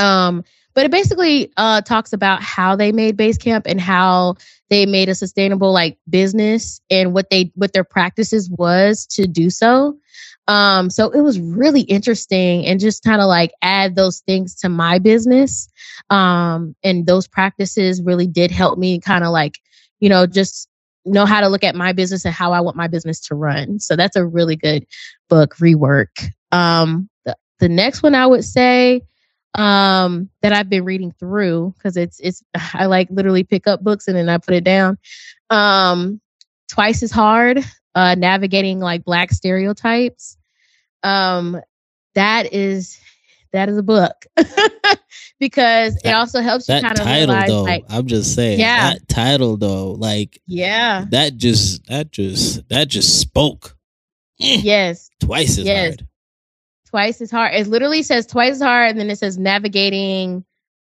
Um, but it basically uh, talks about how they made Basecamp and how they made a sustainable like business and what they what their practices was to do so. Um, so it was really interesting and just kind of like add those things to my business. Um, and those practices really did help me kind of like, you know, just know how to look at my business and how I want my business to run. So that's a really good book, Rework. Um, the, the next one I would say um, that I've been reading through because it's it's I like literally pick up books and then I put it down. Um, Twice as hard, uh, navigating like black stereotypes. Um, that is that is a book because that, it also helps you kind of title realize, though. Like, I'm just saying yeah. that title though, like yeah, that just that just that just spoke. Yes, twice as yes. hard. Twice as hard. It literally says twice as hard, and then it says navigating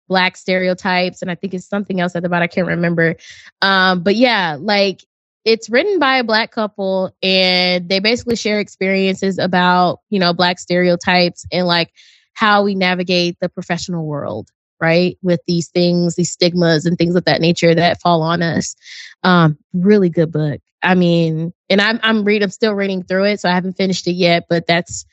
black stereotypes, and I think it's something else at the bottom. I can't remember. Um, but yeah, like it's written by a black couple and they basically share experiences about you know black stereotypes and like how we navigate the professional world right? With these things these stigmas and things of that nature that fall on us. Um really good book. I mean and i'm i'm reading i'm still reading through it so i haven't finished it yet but that's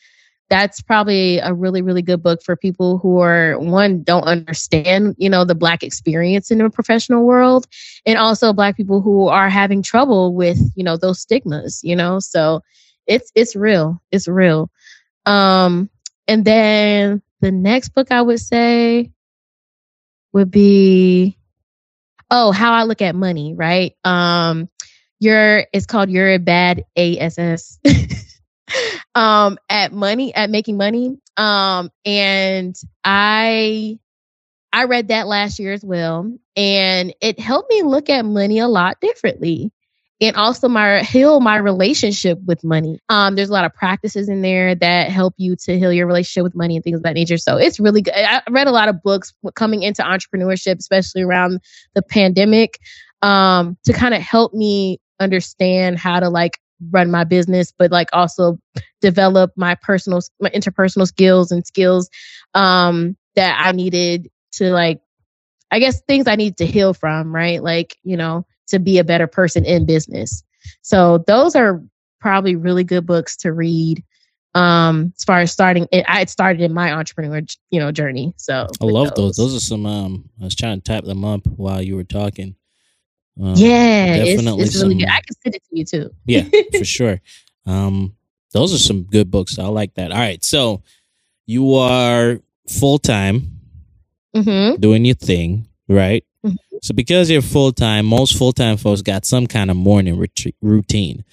that's probably a really really good book for people who are one don't understand you know the black experience in the professional world and also black people who are having trouble with you know those stigmas you know? So it's it's real. It's real. Um and then the next book I would say would be oh, how I look at money, right? Um you're it's called You're a Bad ASS. um at money at making money. Um and I I read that last year as well and it helped me look at money a lot differently and also my heal my relationship with money. Um, there's a lot of practices in there that help you to heal your relationship with money and things of that nature. So it's really good. I read a lot of books coming into entrepreneurship, especially around the pandemic, um, to kind of help me understand how to like run my business, but like also develop my personal, my interpersonal skills and skills um, that I needed to like, I guess things I need to heal from, right? Like, you know, to be a better person in business. So those are probably really good books to read Um, as far as starting, it, I had started in my entrepreneur, you know, journey. So I love those. those. are some. Um, I was trying to type them up while you were talking. Um, yeah, definitely it's, it's really some, good. I can send it to you too. yeah, for sure. Um, those are some good books. I like that. All right, so you are full time mm-hmm. doing your thing, right? So because you're full time, most full time folks got some kind of morning ret- routine.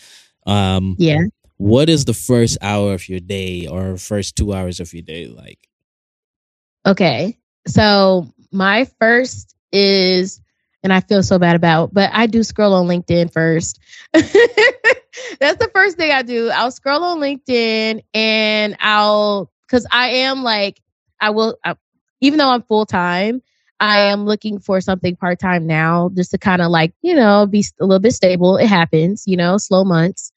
Um, yeah. What is the first hour of your day or first two hours of your day like? Okay, so my first is and I feel so bad about, but I do scroll on LinkedIn first. That's the first thing I do. I'll scroll on LinkedIn and I'll, cause I am like, I will, I, even though I'm full time, I am looking for something part time now just to kind of like, you know, be a little bit stable. It happens, you know, slow months.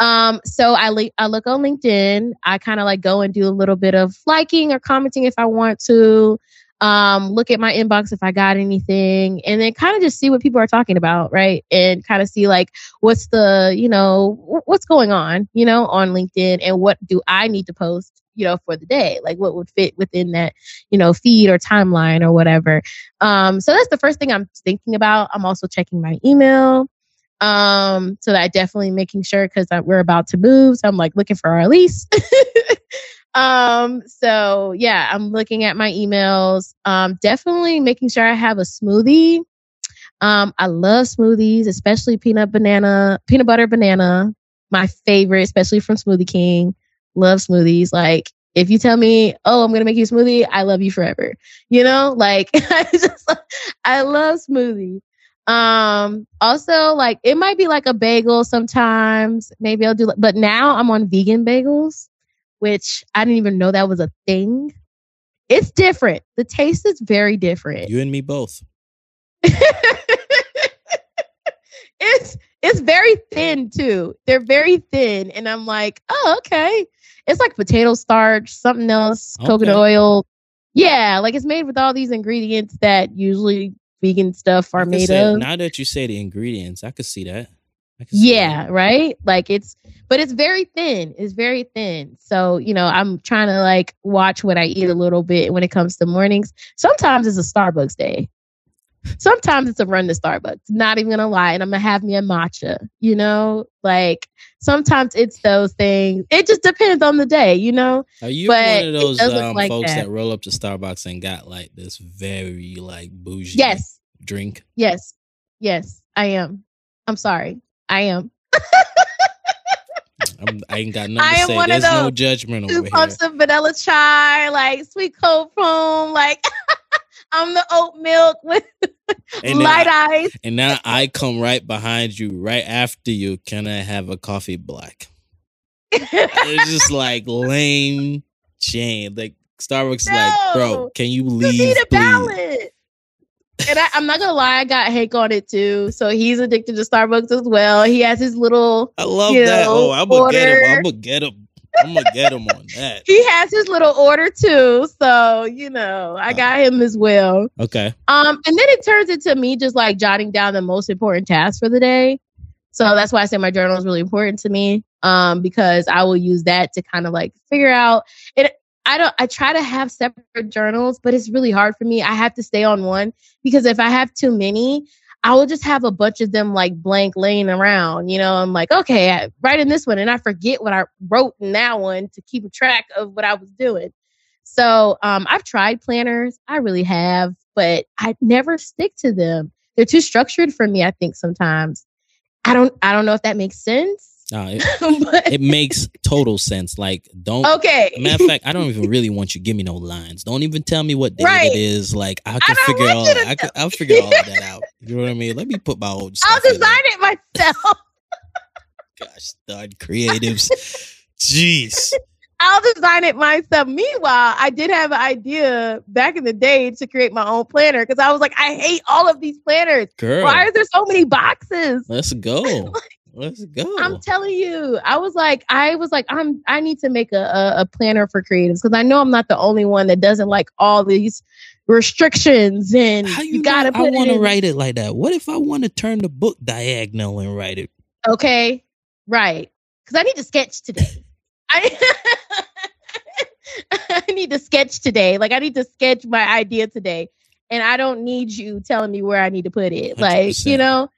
Um, so I, I look on LinkedIn. I kind of like go and do a little bit of liking or commenting if I want to um, look at my inbox if I got anything, and then kind of just see what people are talking about, right? And kind of see like what's the, you know, what's going on, you know, on LinkedIn, and what do I need to post, you know, for the day, like what would fit within that, you know, feed or timeline or whatever. Um, so that's the first thing I'm thinking about. I'm also checking my email um so that I definitely making sure because we're about to move so i'm like looking for our lease um, so yeah, I'm looking at my emails. Um, definitely making sure I have a smoothie. Um, I love smoothies, especially peanut banana, peanut butter banana, my favorite, especially from Smoothie King. Love smoothies. Like if you tell me, oh, I'm gonna make you a smoothie, I love you forever. You know, like I just I love smoothies. Um, also like it might be like a bagel sometimes. Maybe I'll do but now I'm on vegan bagels which I didn't even know that was a thing. It's different. The taste is very different. You and me both. it's it's very thin too. They're very thin, and I'm like, oh, okay. It's like potato starch, something else, okay. coconut oil. Yeah, like it's made with all these ingredients that usually vegan stuff are made say, of. Now that you say the ingredients, I could see that yeah right like it's but it's very thin it's very thin so you know i'm trying to like watch what i eat a little bit when it comes to mornings sometimes it's a starbucks day sometimes it's a run to starbucks not even gonna lie and i'm gonna have me a matcha you know? Like sometimes it's those things. It just depends on the day you know? Are you but one of those um, like folks that. that roll up to starbucks and got like this very like bougie yes. drink? Yes. Yes. I am. I'm sorry. I am. I'm, I ain't got nothing I to say. There's no judgment over two pumps of vanilla chai, like sweet cold foam, like I'm the oat milk with and light I, ice. And now I come right behind you, right after you. Can I have a coffee black? it's just like lame Jane. Like Starbucks, no, like, bro, can you leave? You need a balance and I, am not gonna lie, I got Hank on it too. So he's addicted to Starbucks as well. He has his little. I love that. Know, oh, I'm gonna get him. I'm gonna get him. I'm gonna get him on that. he has his little order too, so you know I got him as well. Okay. Um, and then it turns into me just like jotting down the most important tasks for the day. So that's why I say my journal is really important to me. Um, because I will use that to kind of like figure out it. I don't I try to have separate journals, but it's really hard for me. I have to stay on one because if I have too many, I will just have a bunch of them like blank laying around. You know, I'm like, okay, I write in this one and I forget what I wrote in that one to keep track of what I was doing. So um, I've tried planners, I really have, but I never stick to them. They're too structured for me, I think sometimes. I don't I don't know if that makes sense. No, it, it, makes total sense. Like, don't. Okay. Matter of fact, I don't even really want you give me no lines. Don't even tell me what day right. it is. Like, I can I figure all. I can, I'll figure all that out. You know what I mean? Let me put my own. I'll design it myself. Gosh, stud creatives. Jeez. I'll design it myself. Meanwhile, I did have an idea back in the day to create my own planner because I was like, I hate all of these planners. Girl, Why are there so many boxes? Let's go. like, Let's go. I'm telling you, I was like, I was like, I'm, I need to make a, a, a planner for creatives because I know I'm not the only one that doesn't like all these restrictions and How you, you gotta. I want to write it like that. What if I want to turn the book diagonal and write it? Okay, right. Because I need to sketch today. I I need to sketch today. Like I need to sketch my idea today. And I don't need you telling me where I need to put it. Like, 100%. you know.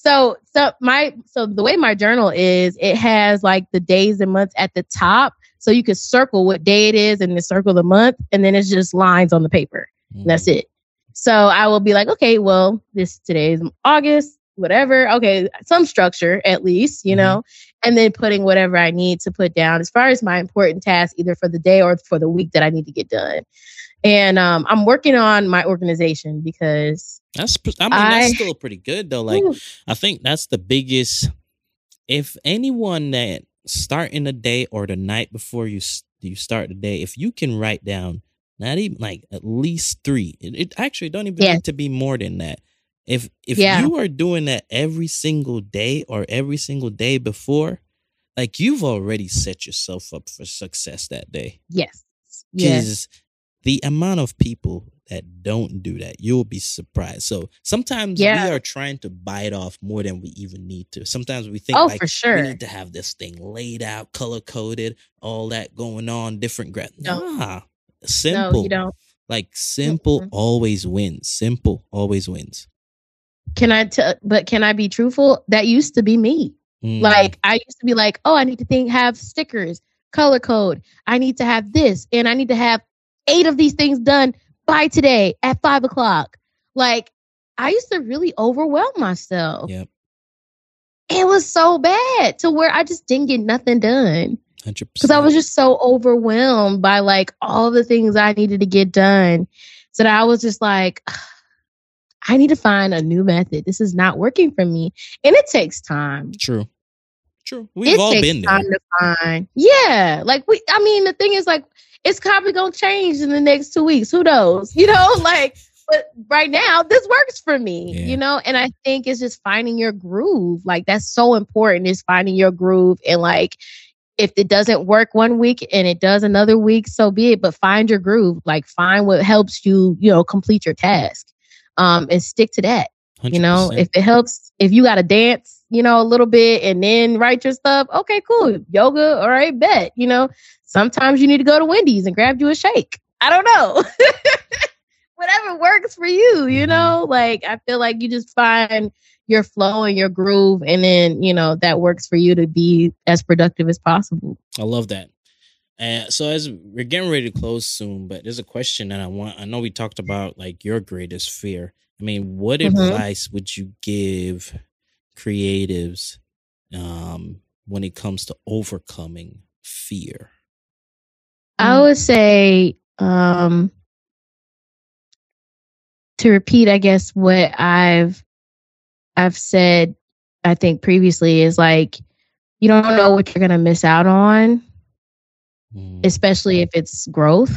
So so my so the way my journal is, it has like the days and months at the top. So you can circle what day it is and then circle the month, and then it's just lines on the paper. That's Mm. it. So I will be like, okay, well, this today is August, whatever. Okay, some structure at least, you Mhm. know, and then putting whatever I need to put down as far as my important tasks, either for the day or for the week that I need to get done. And um, I'm working on my organization because that's I mean I- that's still pretty good though. Like I think that's the biggest. If anyone that starting the day or the night before you you start the day, if you can write down not even like at least three, it, it actually don't even Yeah. need to be more than that. If if Yeah. you are doing that every single day or every single day before, like you've already set yourself up for success that day. yes, yes, Because the amount of people that don't do that, you'll be surprised. So sometimes Yeah. we are trying to bite off more than we even need to. Sometimes we think oh like for we need to have this thing laid out, color coded, all that going on, different gra- No. Nah. No, Simple. you don't. Like simple Mm-mm. always wins. Simple always wins. Can I tell? But can I be truthful? That used to be me. Mm. Like I used to be like, oh, I need to think have stickers, color code. I need to have this, and I need to have eight of these things done by today at five o'clock. Like I used to really overwhelm myself. Yep. It was so bad to where I just didn't get nothing done because I was just so overwhelmed by like all the things I needed to get done. So that I was just like, I need to find a new method. This is not working for me. And it takes time true. True. We've it all takes been there. time to find. Yeah, like we. I mean, the thing is, like, it's probably gonna change in the next two weeks. Who knows? You know, like, but right now, this works for me. Yeah. You know, and I think it's just finding your groove. Like that's so important. Is finding your groove and like. If it doesn't work one week and it does another week, so be it. But find your groove. Like find what helps you, you know, complete your task, um, and stick to that you know? If it helps if you got to dance you know a little bit and then write your stuff okay cool. Yoga all right bet you know? Sometimes you need to go to wendy's and grab you a shake. I don't know. Whatever works for you you Mhm. know? Like i feel like you just find your flow and your groove and then you know that works for you to be as productive as possible. I love that. And so as we're getting ready to close soon, but there's a question that I want. I know we talked about like your greatest fear. I mean, what Mhm. advice would you give creatives um, when it comes to overcoming fear? I would say um to repeat I guess what I've I've said I think previously is like you don't know what you're going to miss out on Mm, especially if it's growth,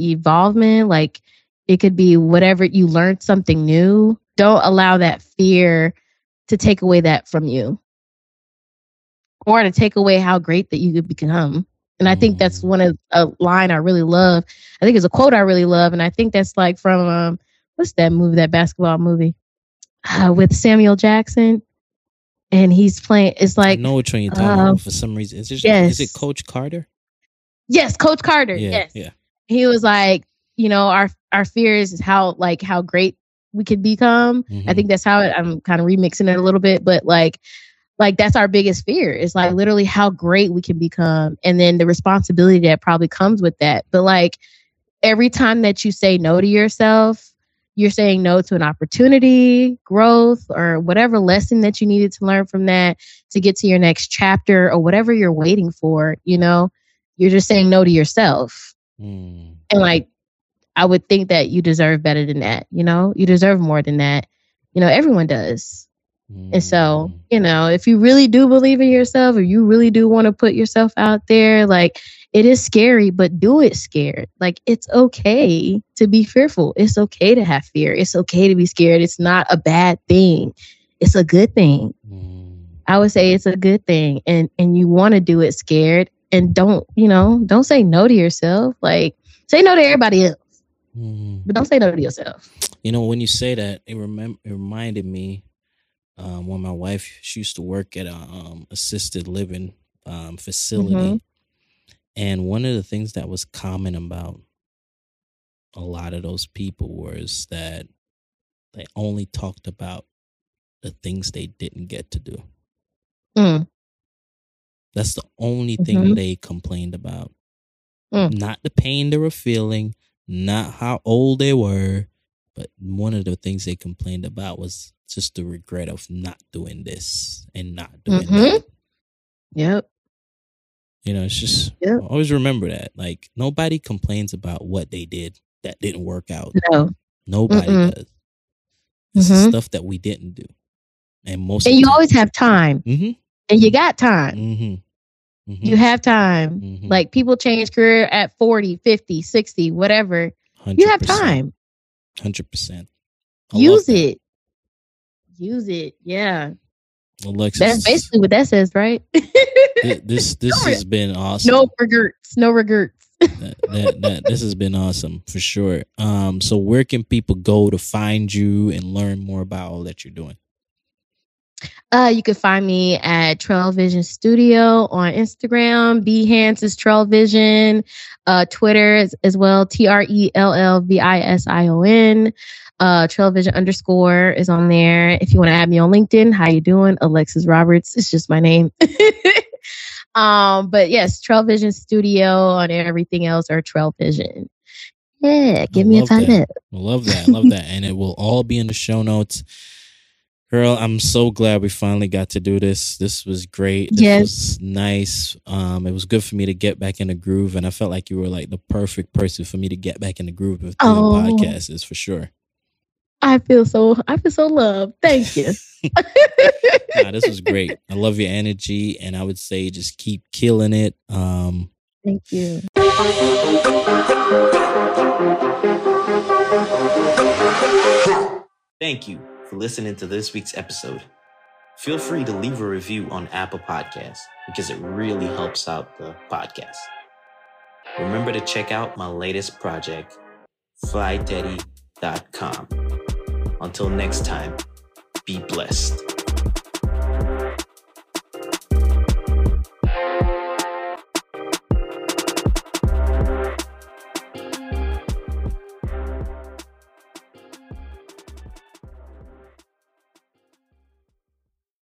evolvement, like it could be whatever you learned something new. Don't allow that fear to take away that from you or to take away how great that you could become. And I think that's Mm. one of a line I really love. I think it's a quote I really love. And I think that's like from um, what's that movie, that basketball movie uh, with Samuel Jackson. And he's playing, it's I like, know which one you're talking uh, about for some reason. Is it, is it. Coach Carter? Yes, Coach Carter. Yeah, yes. yeah. he was like, you know, our our fears is how like how great we could become. I Mhm. think that's how it, I'm kind of remixing it a little bit, but like like that's our biggest fear. It's like literally how great we can become and then the responsibility that probably comes with that. But like every time that you say no to yourself, you're saying no to an opportunity, growth, or whatever lesson that you needed to learn from that to get to your next chapter or whatever you're waiting for, you know, you're just saying no to yourself. Mm, and like i would think that you deserve better than that you know? You deserve more than that. You know everyone does. And so mm. you know if you really do believe in yourself or you really do want to put yourself out there like it is scary but do it scared. Like it's okay to be fearful. It's okay to have fear. It's okay to be scared. It's not a bad thing. It's a good thing. Mm. i would say it's a good thing and and you want to do it scared and don't you know don't say no to yourself like say no to everybody else Mm. but don't say no to yourself. You know, when you say that, it remem- it reminded me um, when my wife she used to work at a um, assisted living um, facility, And one of the things that was common about a lot of those people was that they only talked about the things they didn't get to do. Mm. That's the only thing Mhm. they complained about. Mm. Not the pain they were feeling, not how old they were, but one of the things they complained about was just the regret of not doing this and not doing Mhm. that. Yep. You know, it's just Yep. always remember that. Like nobody complains about what they did that didn't work out. No. Nobody Mm-mm. does. This is Mhm. stuff that we didn't do. And most And you always have time. Mm-hmm. And you got time. Mm-hmm. You have time. Mhm. Like people change career at 40, 50, 60, whatever. You have time. Hundred percent. Use it. Use it. Yeah. Alexus. That's basically what that says, right? this this No has been awesome. no regrets. No regrets. that, that, that this has been awesome for sure. Um, so where can people go to find you and learn more about all that you're doing? Uh, you can find me at Trell Vision Studio on Instagram. Behance is Trell Vision. Uh, Twitter as, as well. T R E L L V I S I O N. Uh, Trell Vision underscore is on there. If you want to add me on LinkedIn, how you doing? Alexus Roberts. It's just my name. um, but yes, Trell Vision Studio on everything else or Trail Vision. Yeah, give me a time that. up. I love that. Love that. And it will all be in the show notes. Girl, I'm so glad we finally got to do this. This was great. This Yes. was nice. Um, it was good for me to get back in the groove, and I felt like you were like the perfect person for me to get back in the groove of doing Oh. podcasts. Is for sure. I feel so I feel so loved. Thank you. Nah, this was great. I love your energy, and I would say just keep killing it. Um, Thank you. Thank you for listening to this week's episode. Feel free to leave a review on Apple Podcasts because it really helps out the podcast. Remember to check out my latest project, flyteddie.com. Until next time, be blessed.